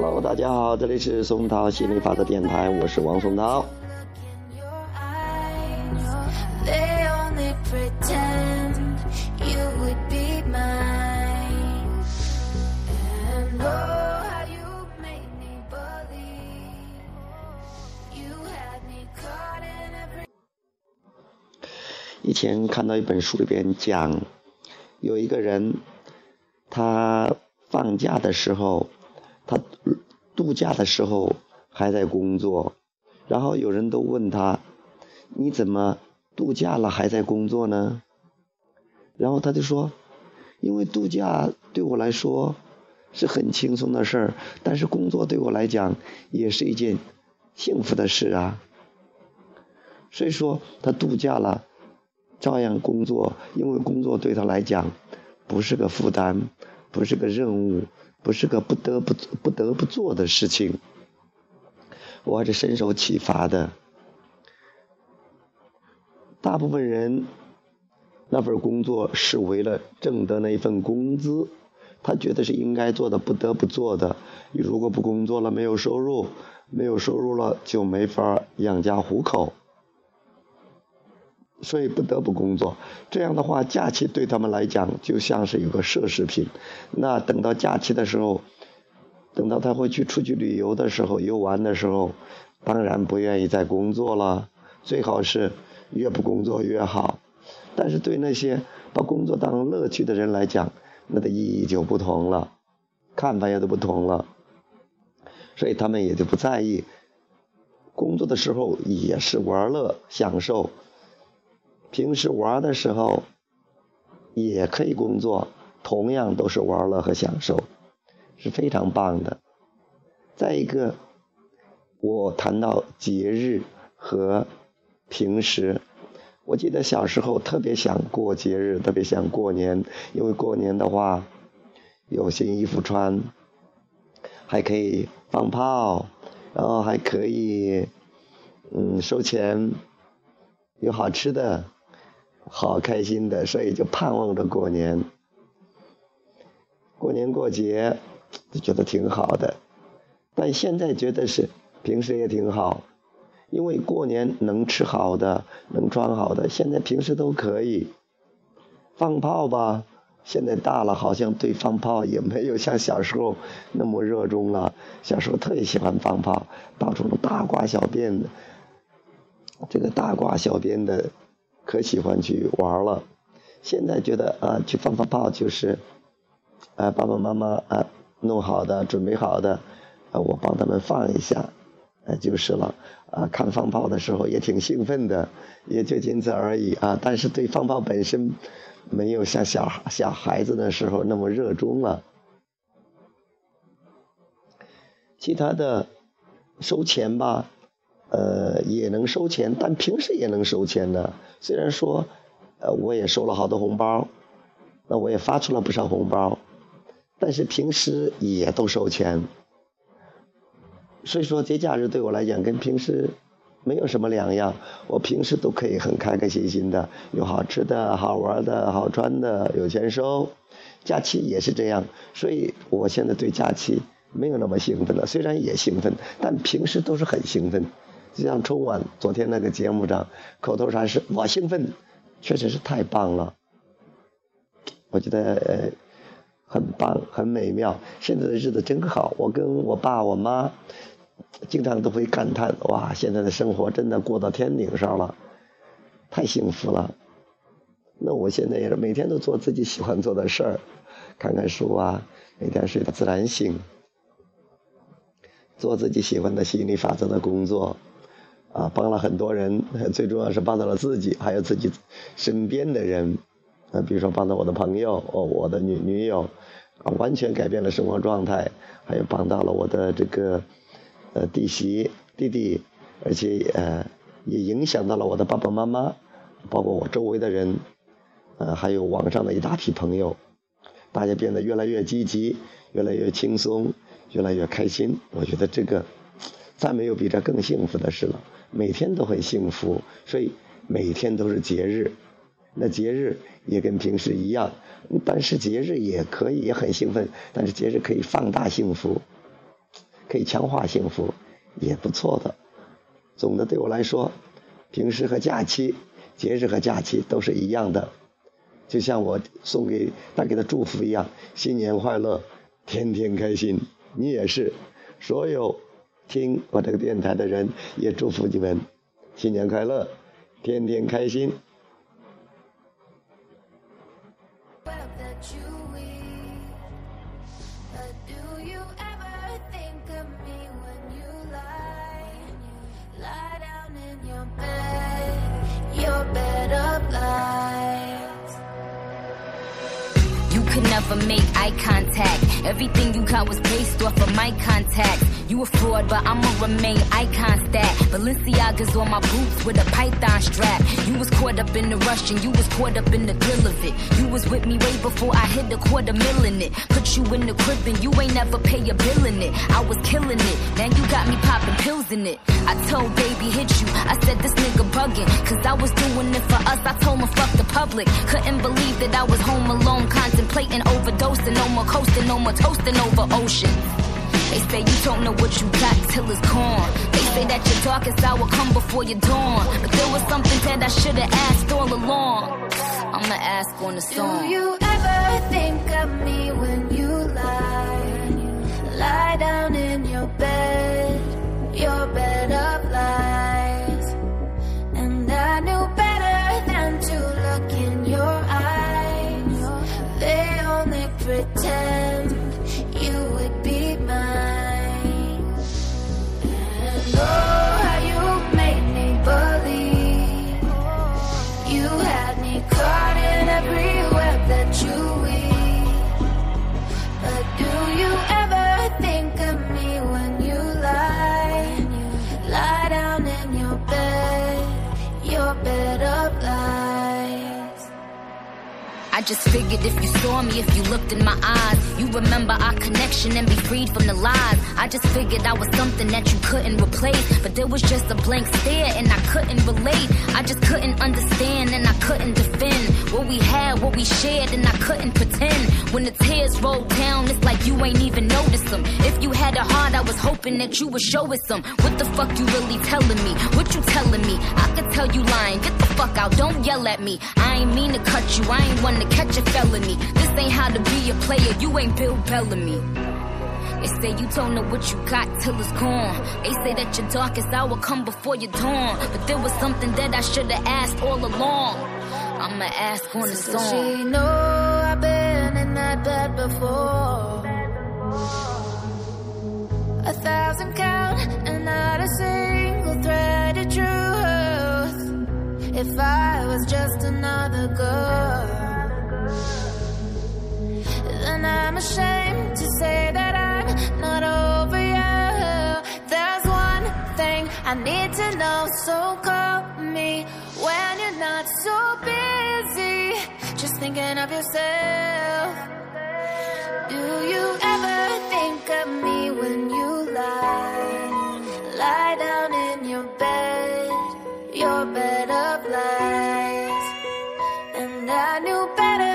Hello，大家好，这里是松涛心理法则电台，我是王松涛。以前看到一本书里边讲，有一个人，他放假的时候，他度假的时候还在工作，然后有人都问他，你怎么度假了还在工作呢？然后他就说，因为度假对我来说是很轻松的事儿，但是工作对我来讲也是一件幸福的事啊。所以说他度假了。照样工作，因为工作对他来讲不是个负担，不是个任务，不是个不得不不得不做的事情。我还是深受启发的。大部分人那份工作是为了挣得那一份工资，他觉得是应该做的，不得不做的。你如果不工作了，没有收入，没有收入了就没法养家糊口。所以不得不工作，这样的话，假期对他们来讲就像是有个奢侈品。那等到假期的时候，等到他会去出去旅游的时候、游玩的时候，当然不愿意再工作了。最好是越不工作越好。但是对那些把工作当乐趣的人来讲，那的意义就不同了，看法也都不同了。所以他们也就不在意，工作的时候也是玩乐、享受。平时玩的时候也可以工作，同样都是玩乐和享受，是非常棒的。再一个，我谈到节日和平时，我记得小时候特别想过节日，特别想过年，因为过年的话有新衣服穿，还可以放炮，然后还可以嗯收钱，有好吃的。好开心的，所以就盼望着过年。过年过节就觉得挺好的，但现在觉得是平时也挺好，因为过年能吃好的，能穿好的，现在平时都可以。放炮吧，现在大了，好像对放炮也没有像小时候 那么热衷了。小时候特别喜欢放炮，到处大刮小鞭的，这个大刮小鞭的。可喜欢去玩了，现在觉得啊，去放放炮就是，啊爸爸妈妈啊弄好的准备好的，啊我帮他们放一下，啊就是了，啊看放炮的时候也挺兴奋的，也就仅此而已啊。但是对放炮本身，没有像小小孩子的时候那么热衷了。其他的收钱吧。呃，也能收钱，但平时也能收钱的。虽然说，呃，我也收了好多红包，那我也发出了不少红包，但是平时也都收钱。所以说，节假日对我来讲跟平时没有什么两样。我平时都可以很开开心心的，有好吃的、好玩的、好穿的，有钱收。假期也是这样，所以我现在对假期没有那么兴奋了。虽然也兴奋，但平时都是很兴奋。就像春晚昨天那个节目上，口头禅是“我兴奋”，确实是太棒了。我觉得呃很棒，很美妙。现在的日子真好，我跟我爸我妈经常都会感叹：哇，现在的生活真的过到天顶上了，太幸福了。那我现在也是每天都做自己喜欢做的事儿，看看书啊，每天睡到自然醒，做自己喜欢的心理法则的工作。啊，帮了很多人，最重要是帮到了自己，还有自己身边的人。啊，比如说帮到我的朋友，哦，我的女女友，啊，完全改变了生活状态。还有帮到了我的这个呃弟媳弟弟，而且呃也影响到了我的爸爸妈妈，包括我周围的人，呃，还有网上的一大批朋友，大家变得越来越积极，越来越轻松，越来越开心。我觉得这个再没有比这更幸福的事了。每天都很幸福，所以每天都是节日。那节日也跟平时一样，但是节日也可以也很兴奋，但是节日可以放大幸福。可以强化幸福，也不错的。总的对我来说，平时和假期、节日和假期都是一样的，就像我送给大家的祝福一样，新年快乐，天天开心。你也是，所有听我这个电台的人也祝福你们新年快乐，天天开心。Could never make eye contact. Everything you got was based off of my contacts. You a fraud, but I'ma remain icon stat. Balenciaga's on my boots with a python strap. You was caught up in the rush and you was caught up in the thrill of it. You was with me way before I hit the quarter mill in it. Put you in the crib and you ain't never pay a bill in it. I was killing it, now you got me popping pills in it. I told baby hit you, I said this nigga bugging. Cause I was doing it for us, I told him fuck the public. Couldn't believe that I was home alone contemplating and overdosing. No more coasting, no more toasting over ocean. They say you don't know what you got till it's gone. They say that your darkest hour come before your dawn. But there was something that I should've asked all along. I'ma ask on the song. Do you ever think of me when you lie? Lie down in your bed, your bed I just figured if you saw me, if you looked in my eyes, you remember our connection and be freed from the lies. I just figured I was something that you couldn't replace. But there was just a blank stare and I couldn't relate. I just couldn't understand and I couldn't defend what we had, what we shared, and I couldn't pretend. When the tears rolled down, it's like you ain't even noticed them. If you had a heart, I was hoping that you would show us some. What the fuck you really telling me? What you telling me? I could tell you lying. Get the fuck out, don't yell at me. I ain't mean to cut you, I ain't one to catch a felony. This ain't how to be a player, you ain't Bill Bellamy. They say you don't know what you got till it's gone. They say that your darkest hour come before your dawn. But there was something that I should've asked all along. I'ma ask on the song. she know I've been in that bed before? A thousand count and not a single thread of truth. If I was just another girl, then I'm ashamed to say that I'm not over you. There's one thing I need to know, so call me when you're not so thinking of yourself. Do you ever think of me when you lie? Lie down in your bed, your bed of lies. And I knew better.